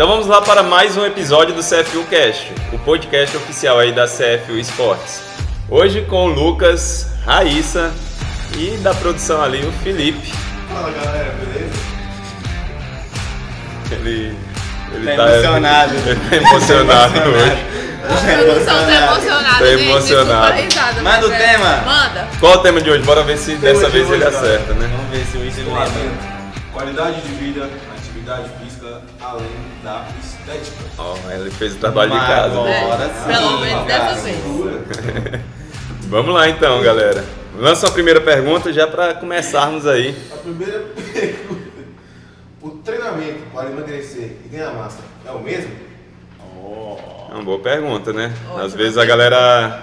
então vamos lá para mais um episódio do CFU Cast, o podcast oficial aí da CFU Esportes. Hoje com o Lucas, Raíssa e da produção ali o Felipe. Fala galera, beleza? Ele, ele Tá emocionado. Ele tá emocionado Tá hoje. A produção tá emocionada, Tá emocionado. Manda o é- tema. Manda. Qual o tema de hoje? Bora ver se dessa de vez hoje, ele galera. acerta, né? Vamos ver se o Wilson lembra. Qualidade de vida, atividade física, além da estética. Ó, ele fez o trabalho de Mas casa. agora É, sim, pelo menos dessa vez. Vamos lá então, galera. Lança a primeira pergunta já para começarmos aí. A primeira pergunta. O treinamento para emagrecer e ganhar massa é o mesmo? É uma boa pergunta, né? Ótima Às vezes a galera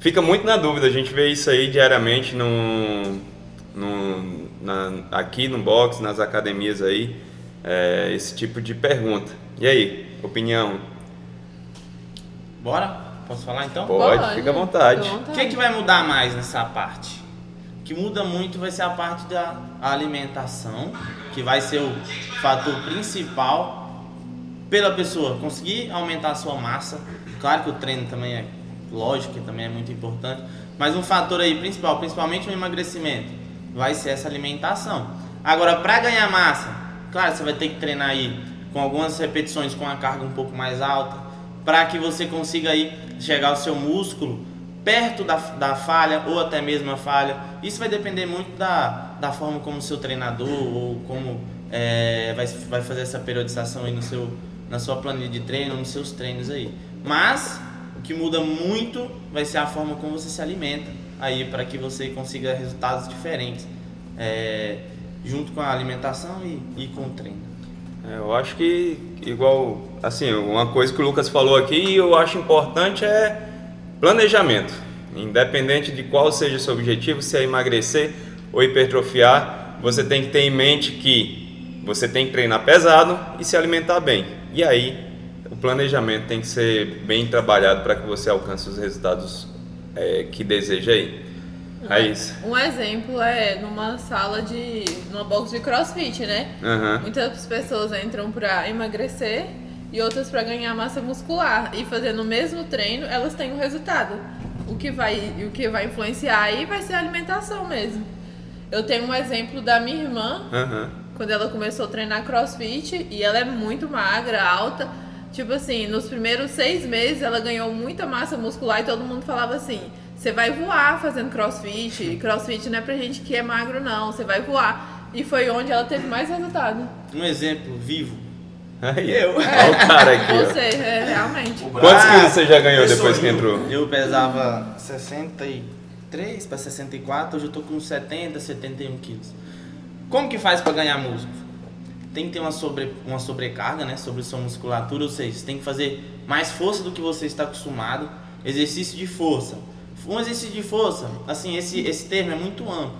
fica muito na dúvida. A gente vê isso aí diariamente no, no- na- aqui no box, nas academias aí, é, esse tipo de pergunta. E aí, opinião? Bora? Posso falar então? Pode, fica à vontade. O que, que vai mudar mais nessa parte? O que muda muito vai ser a parte da alimentação, que vai ser o fator principal pela pessoa conseguir aumentar a sua massa. Claro que o treino também é lógico que também é muito importante, mas um fator aí principal, principalmente no emagrecimento, vai ser essa alimentação. Agora, para ganhar massa, claro, você vai ter que treinar aí com algumas repetições com a carga um pouco mais alta, para que você consiga aí chegar ao seu músculo perto da, da falha ou até mesmo a falha. Isso vai depender muito da, da forma como o seu treinador ou como é, vai, vai fazer essa periodização aí no seu, na sua planilha de treino, nos seus treinos aí. Mas o que muda muito vai ser a forma como você se alimenta aí para que você consiga resultados diferentes é, junto com a alimentação e, e com o treino. É, Eu acho que, igual, assim, uma coisa que o Lucas falou aqui e eu acho importante é planejamento. Independente de qual seja o seu objetivo, se é emagrecer ou hipertrofiar, você tem que ter em mente que você tem que treinar pesado e se alimentar bem. E aí, o planejamento tem que ser bem trabalhado para que você alcance os resultados é, que deseja aí. Raíssa. Um exemplo é numa sala de. numa box de crossfit, né? Aham. Muitas pessoas entram pra emagrecer e outras pra ganhar massa muscular. E fazendo o mesmo treino, elas têm um resultado. O que vai, o que vai influenciar aí vai ser a alimentação mesmo. Eu tenho um exemplo da minha irmã, Aham. quando ela começou a treinar crossfit e ela é muito magra, alta. Tipo assim, nos primeiros seis meses ela ganhou muita massa muscular e todo mundo falava assim: você vai voar fazendo crossfit. Crossfit não é pra gente que é magro, não, você vai voar. E foi onde ela teve mais resultado. Um exemplo vivo. Aí, Eu. Olha o cara aqui, seja, é, realmente. Quantos braço, quilos você já ganhou depois que entrou? Eu pesava 63 para 64, hoje eu tô com 70, 71 quilos. Como que faz para ganhar músculo? Tem que ter uma, sobre, uma sobrecarga né, sobre sua musculatura, ou seja, você tem que fazer mais força do que você está acostumado. Exercício de força. Um exercício de força, assim, esse, esse termo é muito amplo,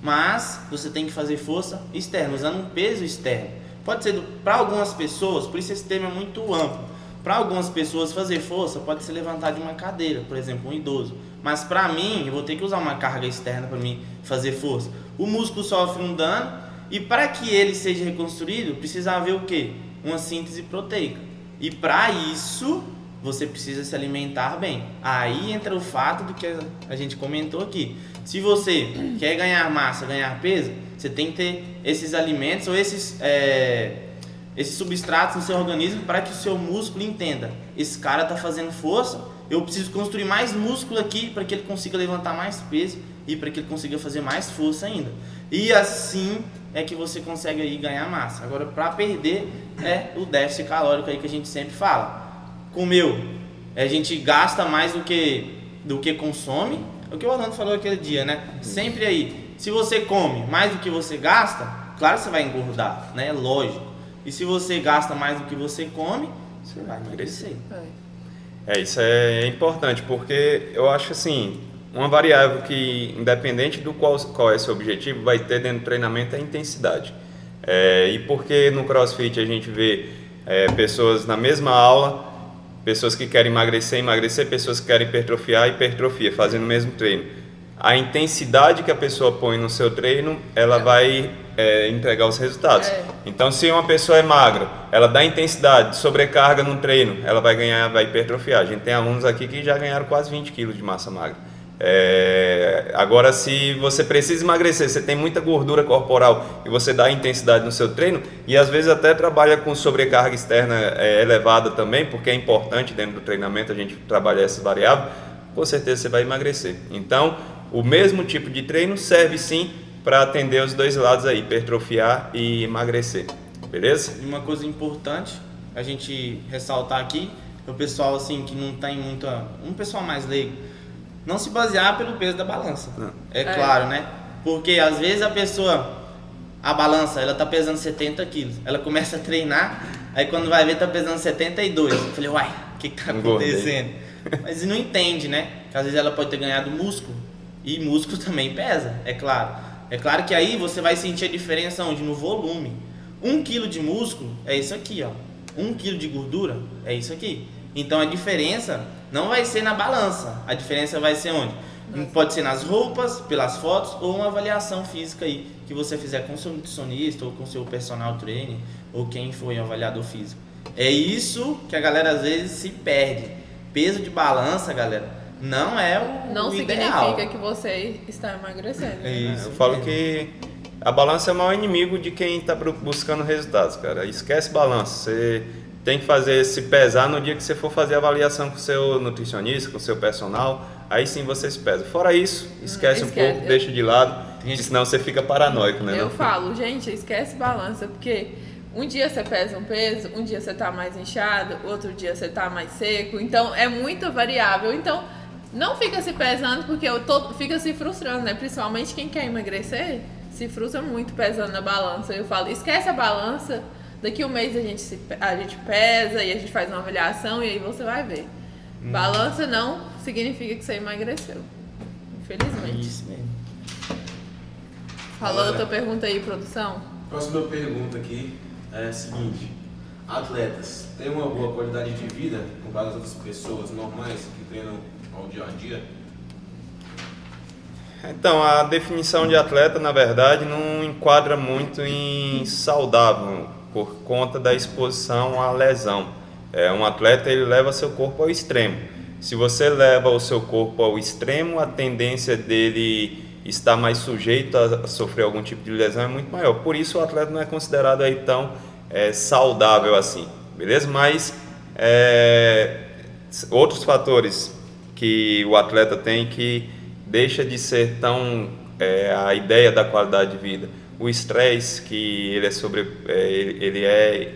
mas você tem que fazer força externa, usando um peso externo. Pode ser para algumas pessoas, por isso esse termo é muito amplo. Para algumas pessoas fazer força pode ser levantar de uma cadeira, por exemplo, um idoso. Mas para mim, eu vou ter que usar uma carga externa para mim fazer força. O músculo sofre um dano e para que ele seja reconstruído, precisa haver o quê? Uma síntese proteica. E para isso, você precisa se alimentar bem. Aí entra o fato do que a gente comentou aqui. Se você quer ganhar massa, ganhar peso, você tem que ter esses alimentos ou esses é, esses substratos no seu organismo para que o seu músculo entenda. Esse cara está fazendo força, eu preciso construir mais músculo aqui para que ele consiga levantar mais peso e para que ele consiga fazer mais força ainda. E assim é que você consegue aí ganhar massa. Agora, para perder é o déficit calórico aí que a gente sempre fala. Comeu, a gente gasta mais do que do que consome. É o que o Orlando falou aquele dia, né? Sempre aí, se você come mais do que você gasta, claro que você vai engordar, né? Lógico. E se você gasta mais do que você come, você vai emagrecer. É. Isso é importante, porque eu acho assim, uma variável que, independente do qual, qual é seu objetivo, vai ter dentro do treinamento é a intensidade. É, e porque no CrossFit a gente vê é, pessoas na mesma aula, pessoas que querem emagrecer, emagrecer, pessoas que querem hipertrofiar, hipertrofia, fazendo o mesmo treino. A intensidade que a pessoa põe no seu treino, ela vai é, entregar os resultados. É. Então, se uma pessoa é magra, ela dá intensidade, sobrecarga no treino, ela vai ganhar, vai hipertrofiar. A gente tem alunos aqui que já ganharam quase 20 quilos de massa magra. É, agora, se você precisa emagrecer, você tem muita gordura corporal e você dá intensidade no seu treino e às vezes até trabalha com sobrecarga externa é, elevada também, porque é importante dentro do treinamento a gente trabalhar essa variável, com certeza você vai emagrecer. Então, o mesmo tipo de treino serve sim para atender os dois lados aí, hipertrofiar e emagrecer. Beleza? E Uma coisa importante a gente ressaltar aqui, o pessoal assim que não tem muita, um pessoal mais leigo, não se basear pelo peso da balança. Não. É, É. claro, né? Porque às vezes a pessoa, a balança, ela tá pesando 70 quilos, ela começa a treinar, aí quando vai ver tá pesando 72. Eu falei, uai, o que, que tá acontecendo? Mas não entende, né? Que às vezes ela pode ter ganhado músculo e músculo também pesa, é claro. É claro que aí você vai sentir a diferença onde? No volume. Um quilo de músculo é isso aqui, ó. Um quilo de gordura é isso aqui. Então a diferença não vai ser na balança. A diferença vai ser onde? Pode ser nas roupas, pelas fotos ou uma avaliação física aí que você fizer com seu nutricionista ou com seu personal trainer ou quem foi o avaliador físico. É isso que a galera às vezes se perde. Peso de balança, galera, não é o, Não o significa ideal. que você está emagrecendo. É isso. Eu falo que a balança é o maior inimigo de quem está buscando resultados, cara. Esquece balança. Você tem que fazer se pesar no dia que você for fazer a avaliação com o seu nutricionista, com o seu personal. Aí sim você se pesa. Fora isso, esquece, um esquece. pouco, deixa de lado, Gente- senão você fica paranoico, né? Eu não? falo, gente, esquece balança, porque um dia você pesa um peso, um dia você tá mais inchado, outro dia você tá mais seco. Então é muito variável. Então não fica se pesando, porque eu tô, fica se frustrando, né? Principalmente quem quer emagrecer se frustra muito pesando na balança. Eu falo, esquece a balança. Daqui um mês a gente, se, a gente pesa e a gente faz uma avaliação e aí você vai ver. Balança não significa que você emagreceu. Infelizmente. Isso mesmo. Falou a Olha. tua pergunta aí, produção? Próxima pergunta aqui é a seguinte: Atletas têm uma boa qualidade de vida comparado às outras pessoas normais que treinam ao dia a dia? Então, a definição de atleta, na verdade, não enquadra muito em saudável, por conta da exposição à lesão. É, um atleta, ele leva seu corpo ao extremo. Se você leva o seu corpo ao extremo, a tendência dele estar mais sujeito a sofrer algum tipo de lesão é muito maior. Por isso, o atleta não é considerado aí tão é, saudável assim, beleza? Mas é, outros fatores que o atleta tem que deixa de ser tão é, a ideia da qualidade de vida. O estresse que ele é sobre, é, ele, ele é,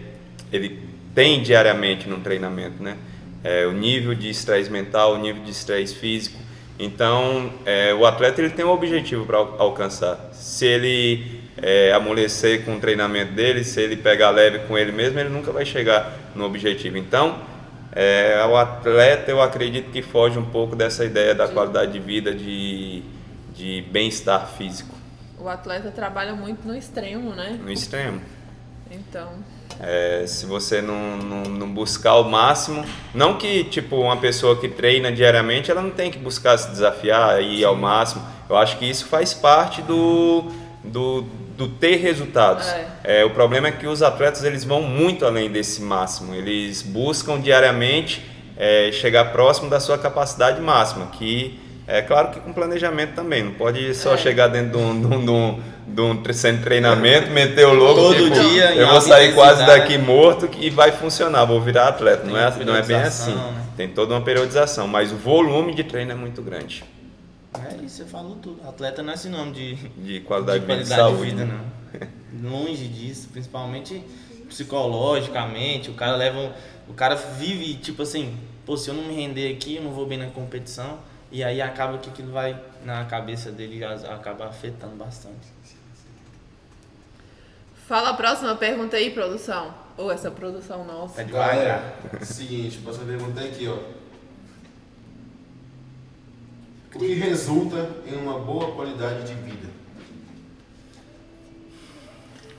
ele tem diariamente no treinamento, né? É, o nível de estresse mental, o nível de estresse físico. Então, é, o atleta ele tem um objetivo para alcançar. Se ele é, amolecer com o treinamento dele, se ele pegar leve com ele mesmo, ele nunca vai chegar no objetivo. Então, é, o atleta, eu acredito que foge um pouco dessa ideia da qualidade de vida, de, de bem-estar físico, O atleta trabalha muito no extremo, né? no extremo. Então, É, se você não, não, não buscar o máximo, não que tipo uma pessoa que treina diariamente, ela não tem que buscar se desafiar e ir ao máximo. Eu acho que isso faz parte do, do, do ter resultados. É, o problema é que os atletas eles vão muito além desse máximo. Eles buscam diariamente é, chegar próximo da sua capacidade máxima, que é claro que com planejamento também. Não pode só É. chegar dentro de um, de um, de um, de um centro de treinamento, meter o louco. Todo tipo, dia, Eu vou sair quase daqui morto e vai funcionar, vou virar atleta. Tem Não é, não é bem assim. né? Tem toda uma periodização, mas o volume de treino é muito grande. É isso, você falou tudo. Atleta não é sinônimo de, De qualidade de, de vida e qualidade saúde. de vida, né? não. Longe disso, principalmente psicologicamente. O cara leva. um- O cara vive tipo assim, pô, se eu não me render aqui, eu não vou bem na competição. E aí acaba que aquilo vai na cabeça dele já acaba afetando bastante. fala a próxima pergunta aí, produção. Ou essa produção nossa. Devagar. Galera, seguinte, próxima pergunta é aqui, ó. O que resulta em uma boa qualidade de vida?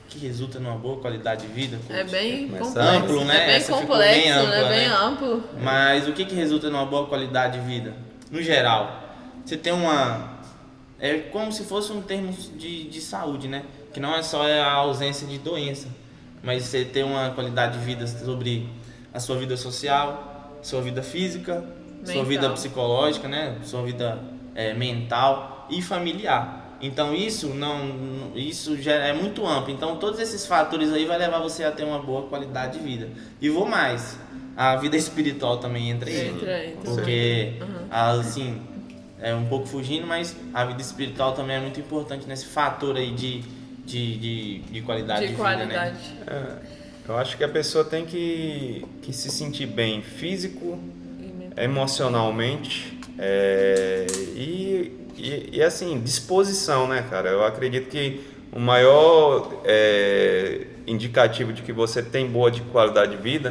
Que resulta numa boa qualidade de vida. É bem Começar complexo. amplo, né? É bem Essa complexo, bem ampla, né? Bem né? amplo. Mas o que, que resulta numa boa qualidade de vida? No geral, você tem uma, é como se fosse um termo de, de saúde, né? Que não é só a ausência de doença, mas você ter uma qualidade de vida sobre a sua vida social, sua vida física, sua Mental. vida psicológica, né? Sua vida é, mental e familiar. Então isso não, isso já é muito amplo. Então todos esses fatores aí vai levar você a ter uma boa qualidade de vida. E vou mais, a vida espiritual também entra aí. Entra, entra. Porque, Uhum. assim, é um pouco fugindo, mas a vida espiritual também é muito importante nesse fator aí de, de, de, de qualidade de, De vida, né? qualidade. É, eu acho que a pessoa tem que, que se sentir bem físico, emocionalmente é, e, e, e, assim, disposição, né, cara? Eu acredito que o maior é, indicativo de que você tem boa de qualidade de vida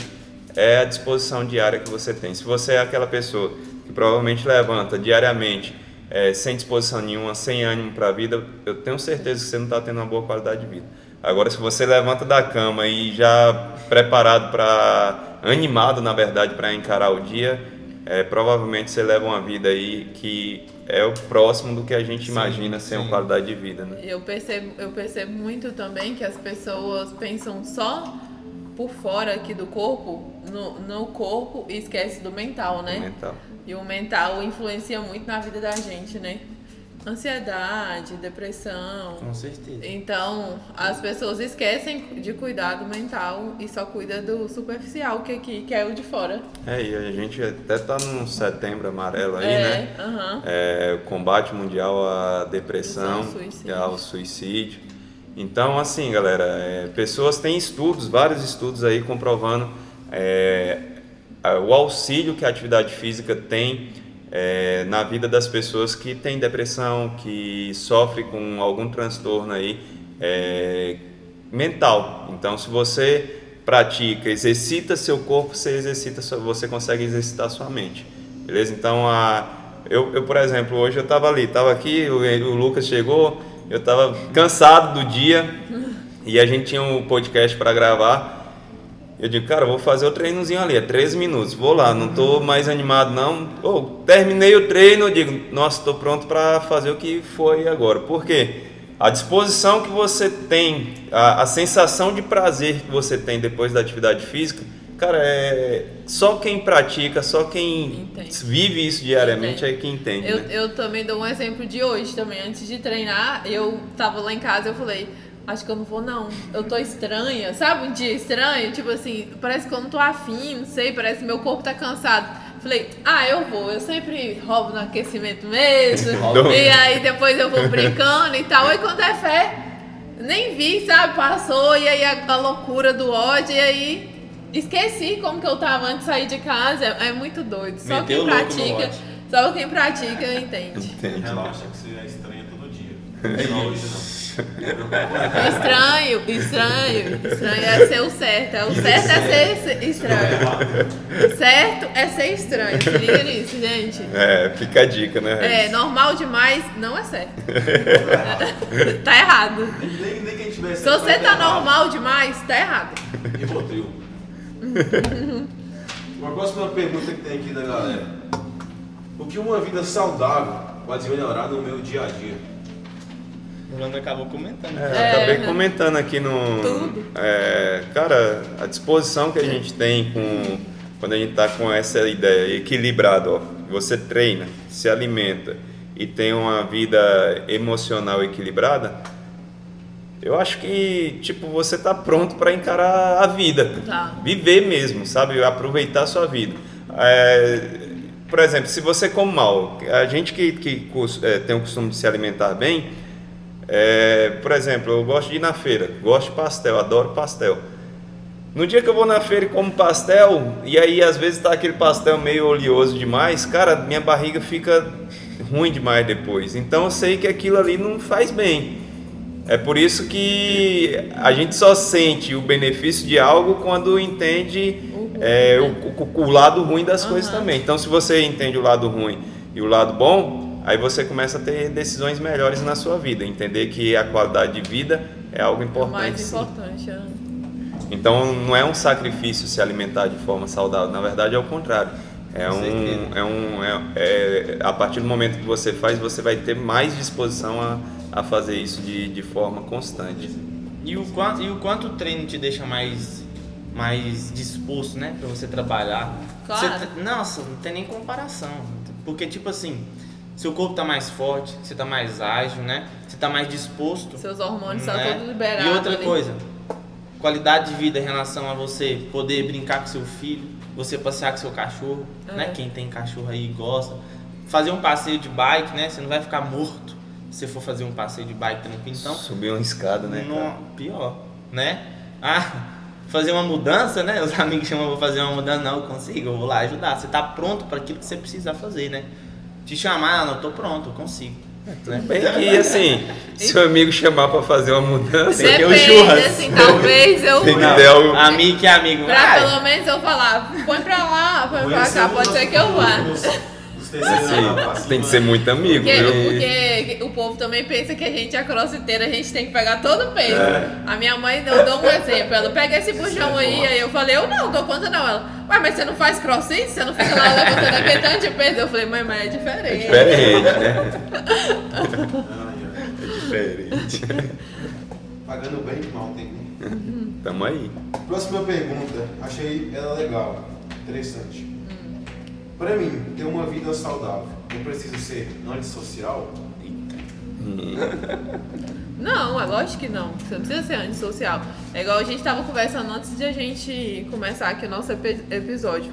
é a disposição diária que você tem. Se você é aquela pessoa que provavelmente levanta diariamente é, sem disposição nenhuma, sem ânimo para a vida, eu tenho certeza que você não está tendo uma boa qualidade de vida. Agora, se você levanta da cama e já preparado para, animado na verdade, para encarar o dia, é, provavelmente você leva uma vida aí que é o próximo do que a gente Sim, imagina ser uma qualidade de vida, né? Eu percebo, eu percebo muito também que as pessoas pensam só por fora aqui do corpo, no, no corpo, e esquece do mental, né? Mental. E o mental influencia muito na vida da gente, né? Ansiedade, depressão. Com certeza. Então, as pessoas esquecem de cuidar do mental e só cuida do superficial, que aqui, que é o de fora. É, e a gente até tá num setembro amarelo aí, é, né? aham. É, o combate mundial à depressão, Ao suicídio. ao suicídio. Então, assim, galera, é, pessoas têm estudos, vários estudos aí comprovando é, o auxílio que a atividade física tem é, na vida das pessoas que têm depressão, que sofrem com algum transtorno aí é, mental. Então, se você pratica, exercita seu corpo, você exercita, você consegue exercitar sua mente. Beleza? Então, a, eu, eu, por exemplo, hoje eu estava ali, estava aqui, o, o Lucas chegou, eu estava cansado do dia e a gente tinha um podcast para gravar. Eu digo, cara, eu vou fazer o treinozinho ali, é 13 minutos, vou lá, não tô mais animado não. Ô, terminei o treino, eu digo, nossa, tô pronto para fazer o que foi agora. Por quê? A disposição que você tem, a, a sensação de prazer que você tem depois da atividade física, cara, é só quem pratica, só quem Entende. vive isso diariamente Entende. é que entende, Eu, né? eu também dou um exemplo de hoje também. Antes de treinar, eu tava lá em casa eu falei, acho que eu não vou não. Eu tô estranha, sabe? Um dia estranho, tipo assim, parece que eu não tô afim, não sei, parece que meu corpo tá cansado. Falei, ah, eu vou, eu sempre roubo no aquecimento mesmo. e aí depois eu vou brincando e tal. Aí quando é fé, nem vi, sabe? Passou, e aí a, a loucura do ódio, e aí esqueci como que eu tava antes de sair de casa. É, é muito doido. Só Meteu quem pratica, só quem pratica entende. Entende? Relaxa que você é estranha todo dia. Só hoje não. Estranho, estranho, estranho é ser o certo. É o certo é ser estranho. Certo é ser estranho. Se liga nisso, gente. É, fica a dica, né? É, normal demais não é certo. tá errado. Nem, nem quem. Se você tá normal demais, tá errado. E Rivotril. Uma próxima pergunta que tem aqui da galera. O que uma vida saudável pode melhorar no meu dia a dia? O Lando acabou comentando. É, eu É. acabei comentando aqui no. Tudo. é, cara, a disposição que a gente tem com. Quando a gente tá com essa ideia equilibrada, ó. Você treina, se alimenta e tem uma vida emocional equilibrada. Eu acho que, tipo, você tá pronto para encarar a vida. Tá. Viver mesmo, sabe? Aproveitar a sua vida. É, por exemplo, se você come mal, a gente que, que é, tem o costume de se alimentar bem, é, por exemplo, eu gosto de ir na feira, gosto de pastel, adoro pastel. No dia que eu vou na feira e como pastel, e aí às vezes tá aquele pastel meio oleoso demais, cara, minha barriga fica ruim demais depois. Então eu sei que aquilo ali não faz bem. É por isso que a gente só sente o benefício de algo quando entende é, o, o- lado ruim das coisas Aham. também. Então, se você entende o lado ruim e o lado bom, aí você começa a ter decisões melhores na sua vida. Entender que a qualidade de vida é algo O importante. mais sim. importante. é. Então, não é um sacrifício se alimentar de forma saudável. Na verdade, é o contrário. É um, é um, é, é- a partir do momento que você faz, você vai ter mais disposição a, a fazer isso de, de forma constante. E o quanto, e o quanto o treino te deixa mais, mais disposto, né? Pra você trabalhar. Claro. Você nossa, não tem nem comparação. Porque, tipo assim, seu corpo tá mais forte, você tá mais ágil, né? Você tá mais disposto. Seus hormônios estão né? todos liberados. E outra ali. coisa, qualidade de vida em relação a você poder brincar com seu filho, você passear com seu cachorro, É. né? Quem tem cachorro aí gosta. Fazer um passeio de bike, né? Você não vai ficar morto se você for fazer um passeio de bike tranquilo. Então, Subir uma escada, né? não- cara? pior, né? Ah, fazer uma mudança, né? Os amigos chamam pra fazer uma mudança, não, eu consigo, eu vou lá ajudar. Você tá pronto para aquilo que você precisa fazer, né? Te chamar, não, eu tô pronto, eu consigo. Né? Bem que assim, se o amigo chamar pra fazer uma mudança, Depende, churras. assim, talvez eu. Tem que Não, der o- Amigo que é amigo. Pra vai. pelo menos eu falar, põe pra lá, põe pra cá, pode ser que eu vá. Os- os terceiros assim, tem que ser né? muito amigo, Porque, viu? porque o povo também pensa que a gente é crossfiteira, a gente tem que pegar todo o peso. É. A minha mãe deu, deu um exemplo. Ela pega esse bujão aí, aí eu falei, eu não, dou conta não. Ela, ué, mas você não faz crossfit? Você não fica lá levantando aquele tanto de peso? Eu falei, mãe, mas é diferente. Diferente, né? É diferente. Pagando bem que mal tem. Tamo aí. Próxima pergunta, achei ela legal, interessante. Pra mim, ter uma vida saudável, eu preciso ser antissocial? Não, é lógico que não. Você não precisa ser antissocial. É igual a gente tava conversando antes de a gente começar aqui o nosso epi- episódio.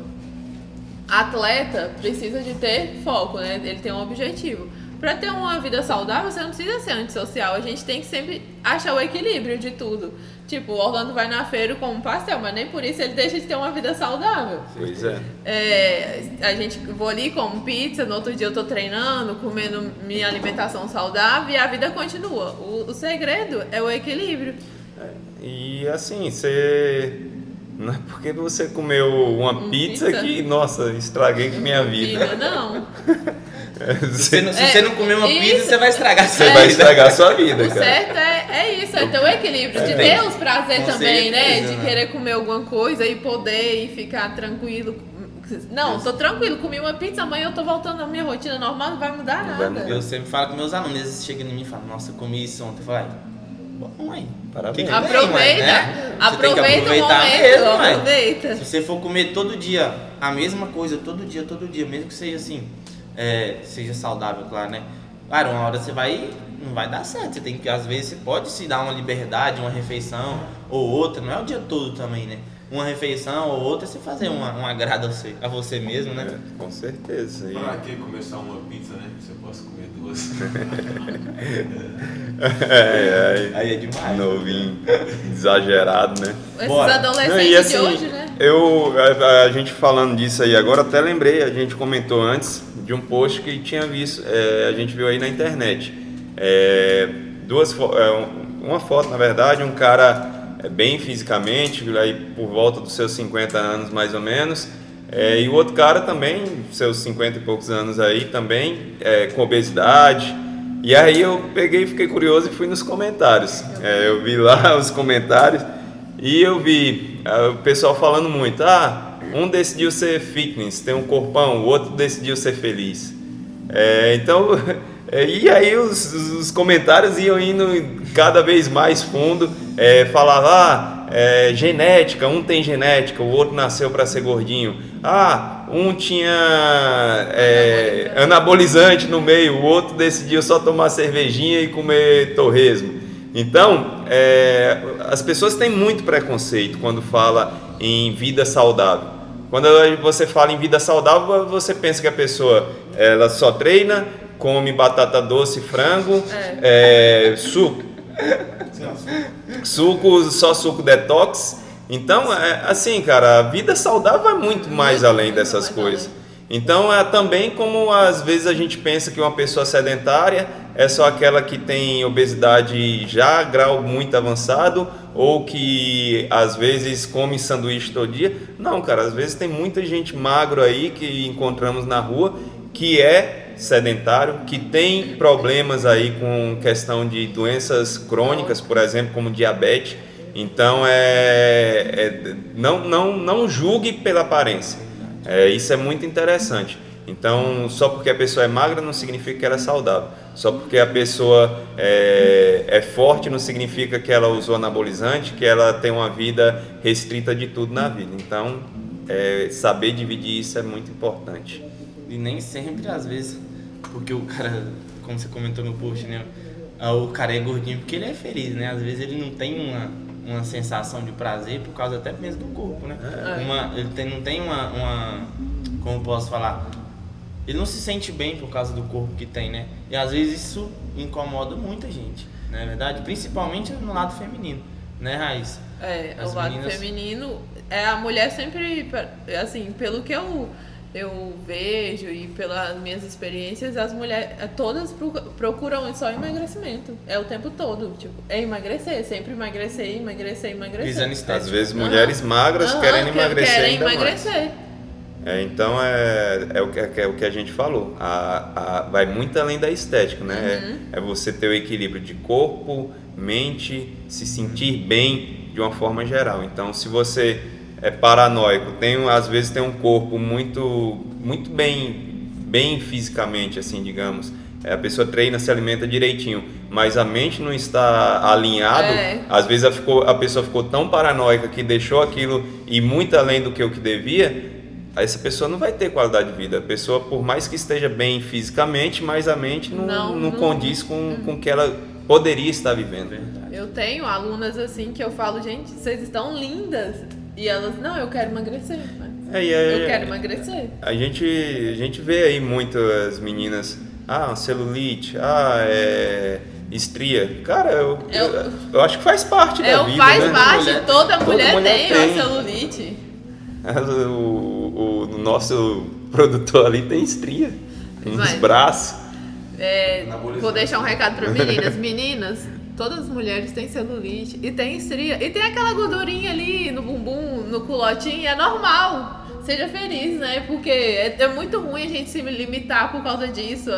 Atleta precisa de ter foco, né? Ele tem um objetivo. Pra ter uma vida saudável, você não precisa ser antissocial. A gente tem que sempre achar o equilíbrio de tudo. Tipo, o Orlando vai na feira com um pastel, mas nem por isso ele deixa de ter uma vida saudável. Pois é. É, a gente vou ali como pizza, no outro dia eu tô treinando, comendo minha alimentação saudável e a vida continua. O, o segredo é o equilíbrio. E assim, você. Não é porque você comeu uma Um pizza, pizza? que, nossa, estraguei com minha vida. Vida, não. Se você não, se É, você não comer uma isso- pizza, você vai estragar Você sua vai vida. estragar a sua vida, O cara. certo é, é isso, é ter o equilíbrio, de Tem. ter os prazeres Com também, né? certeza, De né? querer comer alguma coisa e poder e ficar tranquilo. Não, tô tranquilo, comi uma pizza, amanhã eu tô voltando à minha rotina normal, não vai mudar vai nada. Eu sempre falo com meus alunos, eles chegam em mim e falam, nossa, eu comi isso ontem. Eu falo, "Ai, bom, mãe. Parabéns. Que Aproveita, mãe, né? Você aproveita o aproveitar momento, mesmo, mãe. aproveita. Se você for comer todo dia a mesma coisa, todo dia, todo dia, mesmo que seja assim, é, seja saudável, claro, né? Cara, uma hora você vai. Não vai dar certo. Você tem que, às vezes, você pode se dar uma liberdade, uma refeição ou outra, não é o dia todo também, né? Uma refeição ou outra, você fazer uma, um agrado a você, a você mesmo, né? É, com certeza. E- Pra que começar uma pizza, né? Se eu posso comer duas. é, é, Aí é demais. novinho, exagerado, né? Esses Bora. adolescentes Não, assim, de hoje, né? eu, a, a gente falando disso aí agora, até lembrei, a gente comentou antes de um post que tinha visto, é, a gente viu aí na internet. É, duas, é, um- uma foto, na verdade, um cara é, bem fisicamente, aí por volta dos seus 50 anos mais ou menos, é, e o outro cara também, seus 50 e poucos anos aí, também é, com obesidade. E aí eu peguei, fiquei curioso e fui nos comentários. Eu vi lá os comentários e eu vi o pessoal falando muito. Ah, um decidiu ser fitness, tem um corpão, o outro decidiu ser feliz. É, então, é, e aí os, os- os comentários iam indo cada vez mais fundo. É, falava, ah, é, genética, um tem genética, o outro nasceu para ser gordinho. Ah, um tinha é, anabolizante no meio, o outro decidiu só tomar cervejinha e comer torresmo. Então, é, as pessoas têm muito preconceito quando fala em vida saudável. Quando você fala em vida saudável, você pensa que a pessoa ela só treina, come batata doce, frango, é, suco, suco, só suco detox. Então, é, assim, cara, a vida saudável vai muito mais além dessas coisas. Então, é também como às vezes a gente pensa que uma pessoa sedentária é só aquela que tem obesidade já grau muito avançado ou que às vezes come sanduíche todo dia. Não, cara, às vezes tem muita gente magro aí que encontramos na rua que é sedentário, que tem problemas aí com questão de doenças crônicas, por exemplo, como diabetes. Então, é, é- não, não, não julgue pela aparência. É, isso é muito interessante. Então, só porque a pessoa é magra não significa que ela é saudável. Só porque a pessoa é, é forte não significa que ela usou anabolizante, que ela tem uma vida restrita de tudo na vida. Então, é, saber dividir isso é muito importante. E nem sempre, às vezes, porque o cara, como você comentou no post, né? ah, O cara é gordinho porque ele é feliz, né? Às vezes ele não tem uma, uma sensação de prazer por causa até mesmo do corpo, né? É. Uma, ele tem, não tem uma, uma. Como posso falar? Ele não se sente bem por causa do corpo que tem, né? E às vezes isso incomoda muita gente, não é verdade? Principalmente no lado feminino, né, Raíssa? É, As o lado meninas- feminino, é a mulher sempre, assim, pelo que eu, eu vejo e pelas minhas experiências, as mulheres, todas pro- procuram só emagrecimento. É o tempo todo, tipo, é emagrecer, sempre emagrecer, emagrecer, emagrecer. Visando Às estética. vezes mulheres magras Aham, querem que- emagrecer querem ainda mais. É, então é, é, o que, é o que a gente falou. A, a- vai muito além da estética, né? É, é você ter o equilíbrio de corpo, mente, se sentir bem de uma forma geral. Então, se você é paranoico, tem às vezes tem um corpo muito muito bem bem fisicamente, assim, digamos. É, a pessoa treina, se alimenta direitinho, mas a mente não está alinhado. É. Às vezes a, ficou- a pessoa ficou tão paranoica que deixou aquilo ir muito além do que o que devia. Aí essa pessoa não vai ter qualidade de vida. A pessoa, por mais que esteja bem fisicamente, mas a mente não, Não, não, não- condiz com, com o que ela poderia estar vivendo. Eu tenho alunas assim que eu falo, gente, vocês estão lindas. E elas, não, eu quero emagrecer. É, é- Eu quero emagrecer. A gente, a gente vê aí muitas meninas, ah, celulite, ah, é estria. Cara, eu, Eu- eu, eu acho que faz parte da vida, faz né? parte, Mulher- toda toda mulher, tem, tem. uma celulite. O, o nosso produtor ali tem estria nos Mas- braços. É, vou deixar um recado para meninas. Meninas, todas as mulheres têm celulite e tem estria. E tem aquela gordurinha ali no bumbum, no culotinho, é normal. Seja feliz, né? Porque é, é muito ruim a gente se limitar por causa disso.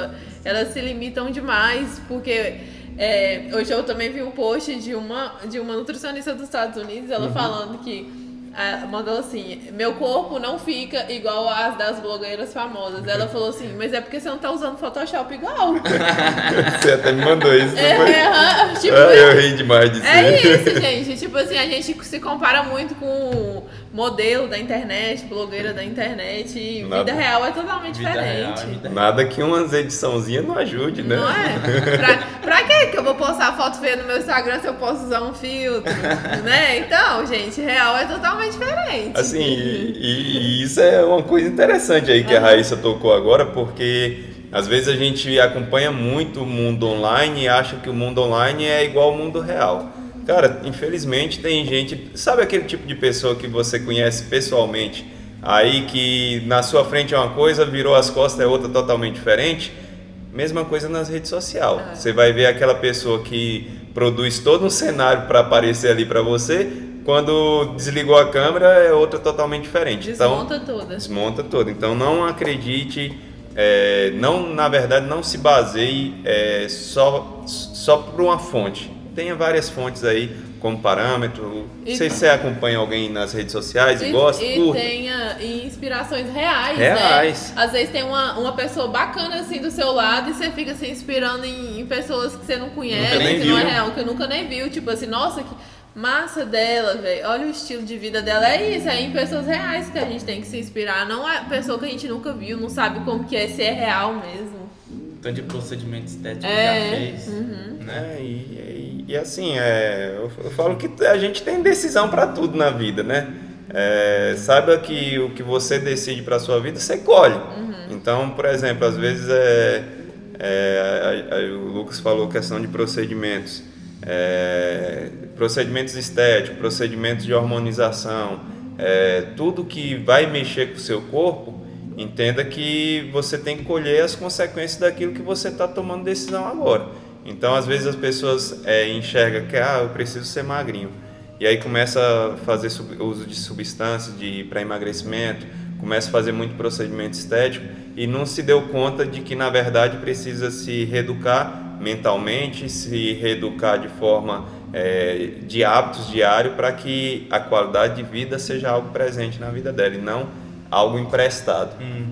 Elas se limitam demais, porque é, hoje eu também vi um post de uma, de uma nutricionista dos Estados Unidos, ela falando que ah, mandou assim, meu corpo não fica igual às das blogueiras famosas. Ela falou assim, mas é porque você não tá usando Photoshop igual. Você até me mandou isso, foi? É, aham, tipo, Ah, eu ri demais disso. é isso, gente. Tipo assim, a gente se compara muito com modelo da internet, blogueira da internet. E Nada. vida real é totalmente Vida real, diferente. real. Nada que umas ediçãozinhas não ajude, né? Não é? Pra, pra que que eu vou postar foto feia no meu Instagram se eu posso usar um filtro? né? Então, gente, real é totalmente diferente. Assim, e, e- e isso é uma coisa interessante aí que a Raíssa tocou agora, porque às vezes a gente acompanha muito o mundo online e acha que o mundo online é igual ao mundo real. Cara, infelizmente tem gente, sabe aquele tipo de pessoa que você conhece pessoalmente, aí que na sua frente é uma coisa, virou as costas é outra totalmente diferente? Mesma coisa nas redes sociais. É. Você vai ver aquela pessoa que produz todo um cenário para aparecer ali para você, quando desligou a câmera é outra totalmente diferente. Desmonta então, toda. Desmonta toda. Então não acredite, é, não na verdade não se baseie é, só só por uma fonte. Tenha várias fontes aí como parâmetro. E- Não sei se você acompanha alguém nas redes sociais e, E, gosta, e curta. tenha inspirações reais, Reais. né? Às vezes tem uma, uma pessoa bacana assim do seu lado e você fica se inspirando em, em pessoas que você não conhece, que não é real, que nunca nem viu. Tipo assim, nossa, que massa dela, velho. Olha o estilo de vida dela. É isso, é em pessoas reais que a gente tem que se inspirar. Não é pessoa que a gente nunca viu, não sabe como que é ser real mesmo. Tanto de procedimento estético É, já fez. uhum. Né? É, e, e- e assim, é, eu, eu falo que a gente tem decisão para tudo na vida, né? É, saiba que o que você decide para sua vida, você colhe. Então, por exemplo, às vezes é, é, a- a- o Lucas falou questão de procedimentos. É, procedimentos estéticos, procedimentos de hormonização, é, tudo que vai mexer com o seu corpo, entenda que você tem que colher as consequências daquilo que você está tomando decisão agora. Então, às vezes as pessoas é, enxergam que ah, eu preciso ser magrinho. E aí começa a fazer uso de substâncias para emagrecimento, começa a fazer muito procedimento estético e não se deu conta de que na verdade precisa se reeducar mentalmente, se reeducar de forma é, de hábitos diários para que a qualidade de vida seja algo presente na vida dela e não algo emprestado. Hum.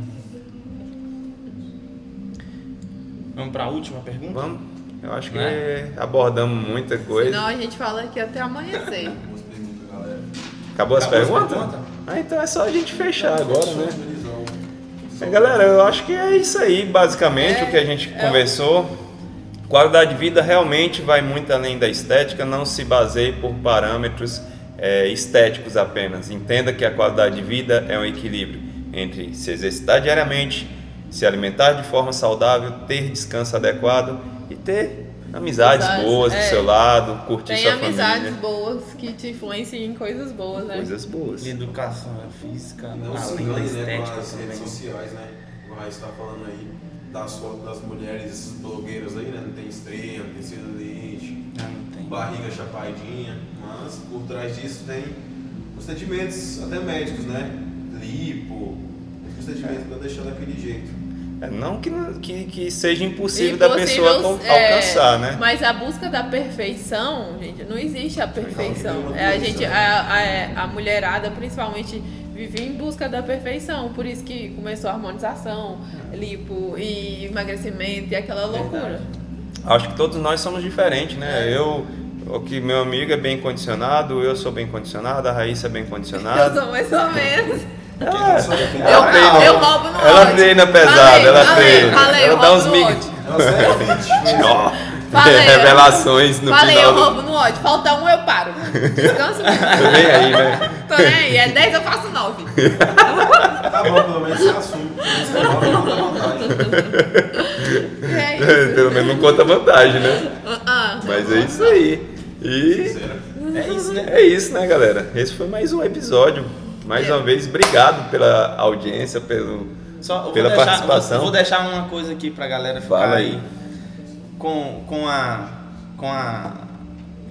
Vamos para a última pergunta? Vamos? Eu acho que Né? abordamos muita coisa. Senão a gente fala aqui até amanhecer. Algumas perguntas, galera. Acabou as Acabou as perguntas? Ah, então é só a gente fechar agora, né? É, galera, eu acho que é isso aí, basicamente, É, o que a gente é conversou. Qualidade de vida realmente vai muito além da estética, não se baseie por parâmetros é, estéticos apenas. Entenda que a qualidade de vida é um equilíbrio entre se exercitar diariamente, se alimentar de forma saudável, ter descanso adequado e ter amizades Amizades, boas é. do seu lado, curtir Tem sua amizades família. boas que te influenciam em coisas boas, né? Coisas boas. Educação física, E não se além da né, com estética as redes também. sociais, né? O Raiz está falando aí das fotos das mulheres blogueiras aí, né? Não tem estreia, não tem celulite, Ah, não tem. barriga chapadinha, mas por trás disso tem procedimentos até médicos, né? Lipo, procedimentos para deixar daquele jeito. É, não que, que, que seja impossível da Impossível, pessoa al- é, alcançar, né? Mas a busca da perfeição, gente, não existe a perfeição. É, a gente, não. a, a, a mulherada, principalmente, vive em busca da perfeição. Por isso que começou a harmonização, lipo e emagrecimento e aquela loucura. Acho que todos nós somos diferentes, né? Eu, o que meu amigo é bem condicionado, eu sou bem condicionado, a Raíssa é bem Eu condicionada. sou mais ou menos. Ah, Eu, ela treina, eu roubo no ela treina pesado, Falei, ela falei, treina. Falei, ela eu dá uns no é Falei, eu- revelações no Falei, final eu do... roubo no ódio. Falta um, eu paro. Descansa. Tô nem aí, né? Tô nem aí. É 10, eu faço 9. Tá bom, pelo menos você assume. Você não. E é isso. Pelo menos não conta vantagem, né? Ah, ah. Mas é isso aí. E. É isso, né? é isso, né, galera? Esse foi mais um episódio. Mais uma vez, obrigado pela audiência, pelo... Só, eu vou Pela deixar, participação. Vou, vou deixar uma coisa aqui pra galera ficar Fala aí. aí. Com, com a. Com a.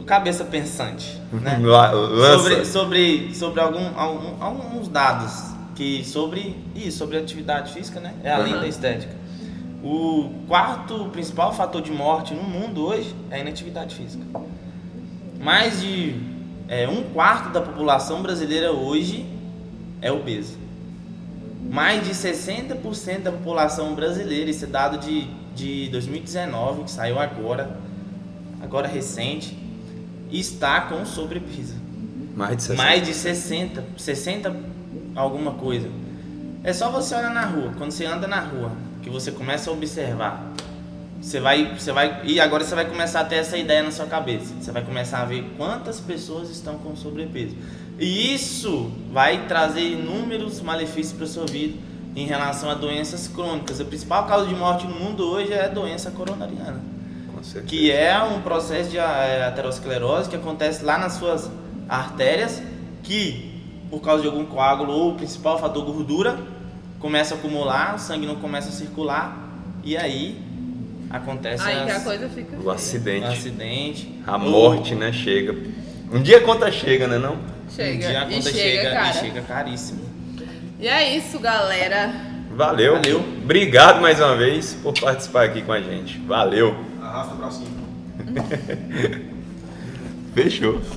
Cabeça pensante. Né? La- Lança. sobre sobre, sobre algum, algum- alguns dados que sobre isso, sobre atividade física, né? É além Uhum. da estética. O quarto principal fator de morte no mundo hoje é a inatividade física. Mais de é, um quarto da população brasileira hoje é obesa. Mais de 60% da população brasileira, esse dado de, de 2019, que saiu agora, agora recente, está com sobrepeso. Mais de 60. Mais de 60, 60 alguma coisa. É só você olhar na rua, quando você anda na rua, que você começa a observar. Você vai, você vai, e agora você vai começar a ter essa ideia na sua cabeça. Você vai começar a ver quantas pessoas estão com sobrepeso. E isso vai trazer inúmeros malefícios para sua vida em relação a doenças crônicas. A principal causa de morte no mundo hoje é a doença coronariana Com certeza. que é um processo de eh, aterosclerose que acontece lá nas suas artérias, que por causa de algum coágulo ou o principal fator gordura começa a acumular, o sangue não começa a circular e aí acontece Aí que a as- coisa fica. O acidente. um acidente, A ou- morte, né? Chega. Um dia a conta chega, né? Não? um Chega. dia a e conta chega, chega, cara. e chega caríssimo. E é isso, galera. Valeu. Valeu. Obrigado mais uma vez por participar aqui com a gente. Valeu. Arrasta pra cima. Fechou.